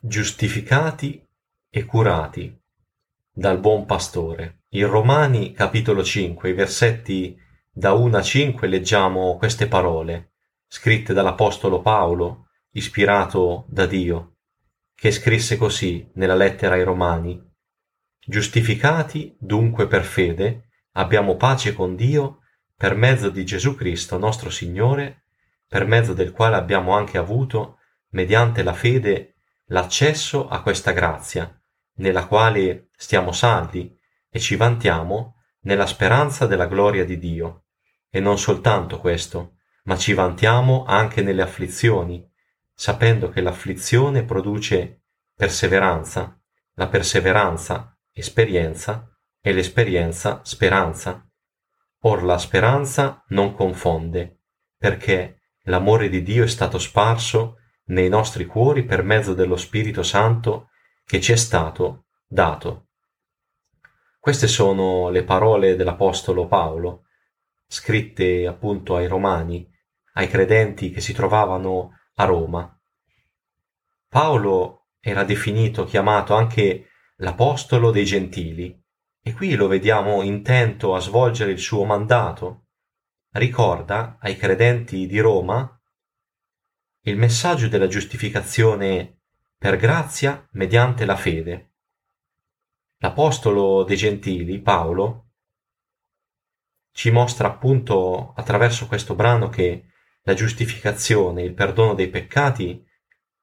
giustificati e curati dal buon pastore. In Romani capitolo 5, i versetti da 1 a 5 leggiamo queste parole, scritte dall'Apostolo Paolo, ispirato da Dio, che scrisse così nella lettera ai Romani. Giustificati dunque per fede, abbiamo pace con Dio per mezzo di Gesù Cristo nostro Signore, per mezzo del quale abbiamo anche avuto, mediante la fede, l'accesso a questa grazia, nella quale stiamo saldi e ci vantiamo nella speranza della gloria di Dio. E non soltanto questo, ma ci vantiamo anche nelle afflizioni, sapendo che l'afflizione produce perseveranza, la perseveranza esperienza e l'esperienza speranza. Or la speranza non confonde, perché l'amore di Dio è stato sparso nei nostri cuori per mezzo dello Spirito Santo che ci è stato dato. Queste sono le parole dell'Apostolo Paolo, scritte appunto ai Romani, ai credenti che si trovavano a Roma. Paolo era definito, chiamato anche l'Apostolo dei Gentili, e qui lo vediamo intento a svolgere il suo mandato. Ricorda ai credenti di Roma il messaggio della giustificazione per grazia mediante la fede. L'Apostolo dei Gentili, Paolo, ci mostra appunto attraverso questo brano che la giustificazione, il perdono dei peccati,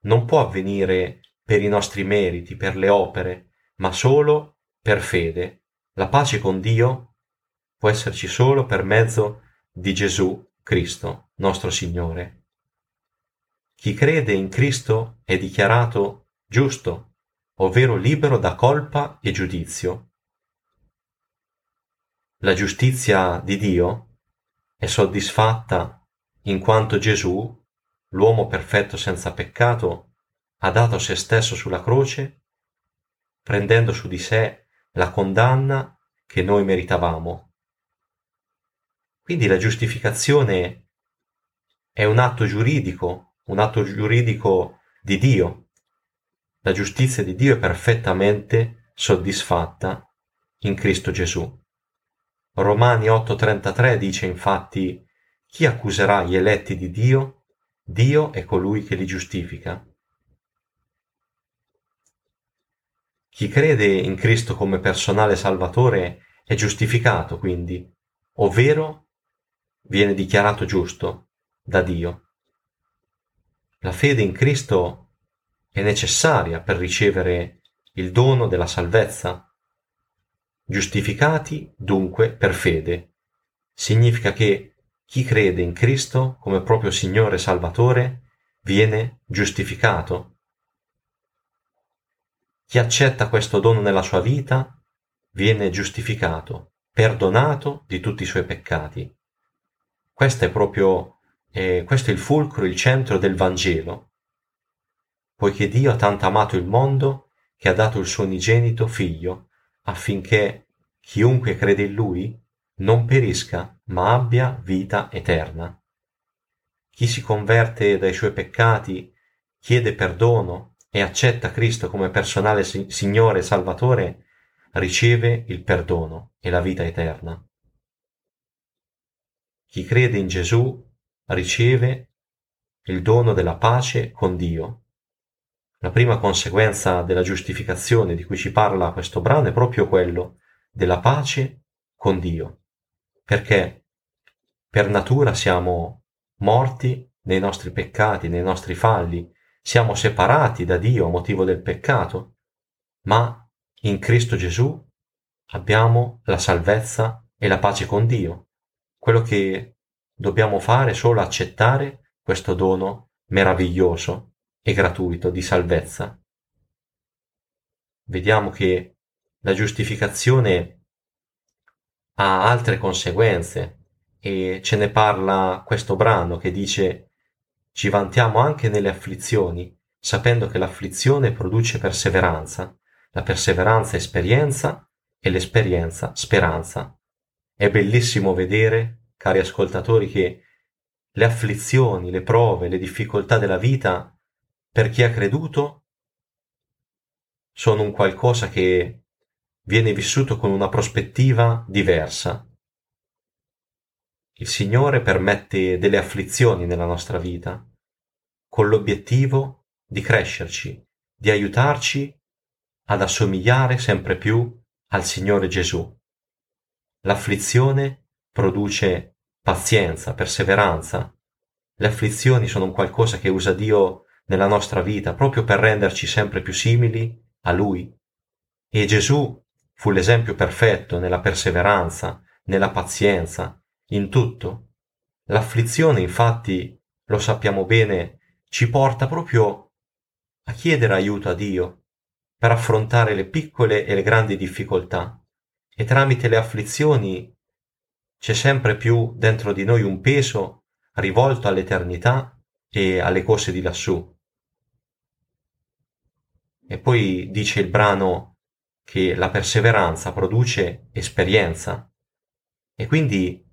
non può avvenire per i nostri meriti, per le opere, ma solo per fede. La pace con Dio può esserci solo per mezzo di Gesù Cristo, nostro Signore. Chi crede in Cristo è dichiarato giusto, ovvero libero da colpa e giudizio. La giustizia di Dio è soddisfatta in quanto Gesù, l'uomo perfetto senza peccato, ha dato se stesso sulla croce, prendendo su di sé la condanna che noi meritavamo. Quindi la giustificazione è un atto giuridico un atto giuridico di Dio. La giustizia di Dio è perfettamente soddisfatta in Cristo Gesù. Romani 8:33 dice infatti chi accuserà gli eletti di Dio? Dio è colui che li giustifica. Chi crede in Cristo come personale Salvatore è giustificato quindi, ovvero viene dichiarato giusto da Dio. La fede in Cristo è necessaria per ricevere il dono della salvezza. Giustificati dunque per fede. Significa che chi crede in Cristo come proprio Signore Salvatore viene giustificato. Chi accetta questo dono nella sua vita viene giustificato, perdonato di tutti i suoi peccati. Questa è proprio e questo è il fulcro, il centro del Vangelo, poiché Dio ha tanto amato il mondo che ha dato il suo unigenito figlio, affinché chiunque crede in lui non perisca, ma abbia vita eterna. Chi si converte dai suoi peccati, chiede perdono e accetta Cristo come personale Signore e Salvatore, riceve il perdono e la vita eterna. Chi crede in Gesù riceve il dono della pace con Dio. La prima conseguenza della giustificazione di cui ci parla questo brano è proprio quello della pace con Dio, perché per natura siamo morti nei nostri peccati, nei nostri falli, siamo separati da Dio a motivo del peccato, ma in Cristo Gesù abbiamo la salvezza e la pace con Dio. Quello che Dobbiamo fare solo accettare questo dono meraviglioso e gratuito di salvezza. Vediamo che la giustificazione ha altre conseguenze e ce ne parla questo brano che dice ci vantiamo anche nelle afflizioni, sapendo che l'afflizione produce perseveranza, la perseveranza esperienza e l'esperienza speranza. È bellissimo vedere cari ascoltatori, che le afflizioni, le prove, le difficoltà della vita, per chi ha creduto, sono un qualcosa che viene vissuto con una prospettiva diversa. Il Signore permette delle afflizioni nella nostra vita con l'obiettivo di crescerci, di aiutarci ad assomigliare sempre più al Signore Gesù. L'afflizione produce pazienza, perseveranza. Le afflizioni sono un qualcosa che usa Dio nella nostra vita proprio per renderci sempre più simili a Lui. E Gesù fu l'esempio perfetto nella perseveranza, nella pazienza, in tutto. L'afflizione, infatti, lo sappiamo bene, ci porta proprio a chiedere aiuto a Dio per affrontare le piccole e le grandi difficoltà e tramite le afflizioni c'è sempre più dentro di noi un peso rivolto all'eternità e alle cose di lassù. E poi dice il brano che la perseveranza produce esperienza e quindi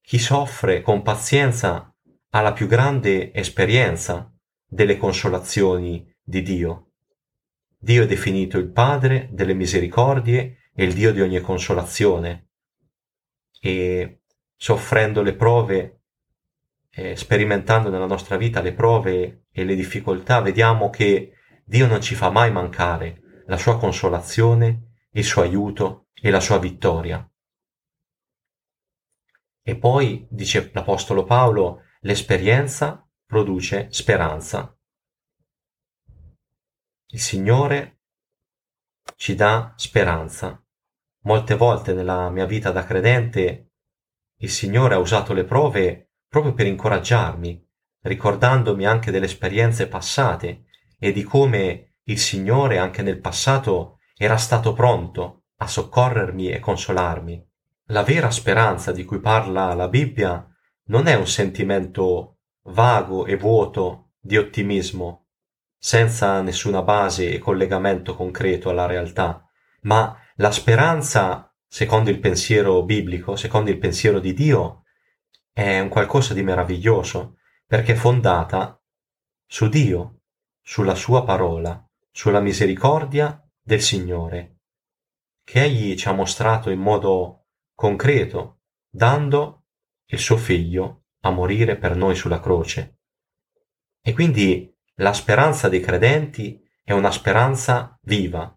chi soffre con pazienza ha la più grande esperienza delle consolazioni di Dio. Dio è definito il Padre delle misericordie e il Dio di ogni consolazione. E soffrendo le prove, eh, sperimentando nella nostra vita le prove e le difficoltà, vediamo che Dio non ci fa mai mancare la sua consolazione, il suo aiuto e la sua vittoria. E poi, dice l'Apostolo Paolo, l'esperienza produce speranza. Il Signore ci dà speranza. Molte volte nella mia vita da credente il Signore ha usato le prove proprio per incoraggiarmi, ricordandomi anche delle esperienze passate e di come il Signore anche nel passato era stato pronto a soccorrermi e consolarmi. La vera speranza di cui parla la Bibbia non è un sentimento vago e vuoto di ottimismo, senza nessuna base e collegamento concreto alla realtà, ma la speranza, secondo il pensiero biblico, secondo il pensiero di Dio, è un qualcosa di meraviglioso, perché è fondata su Dio, sulla sua parola, sulla misericordia del Signore, che Egli ci ha mostrato in modo concreto, dando il suo figlio a morire per noi sulla croce. E quindi la speranza dei credenti è una speranza viva.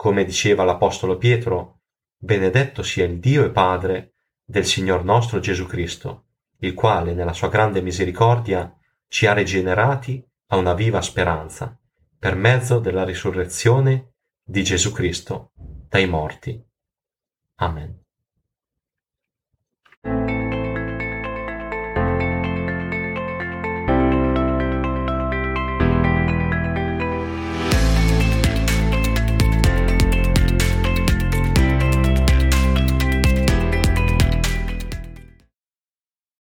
Come diceva l'Apostolo Pietro, benedetto sia il Dio e Padre del Signor nostro Gesù Cristo, il quale nella sua grande misericordia ci ha rigenerati a una viva speranza, per mezzo della risurrezione di Gesù Cristo dai morti. Amen.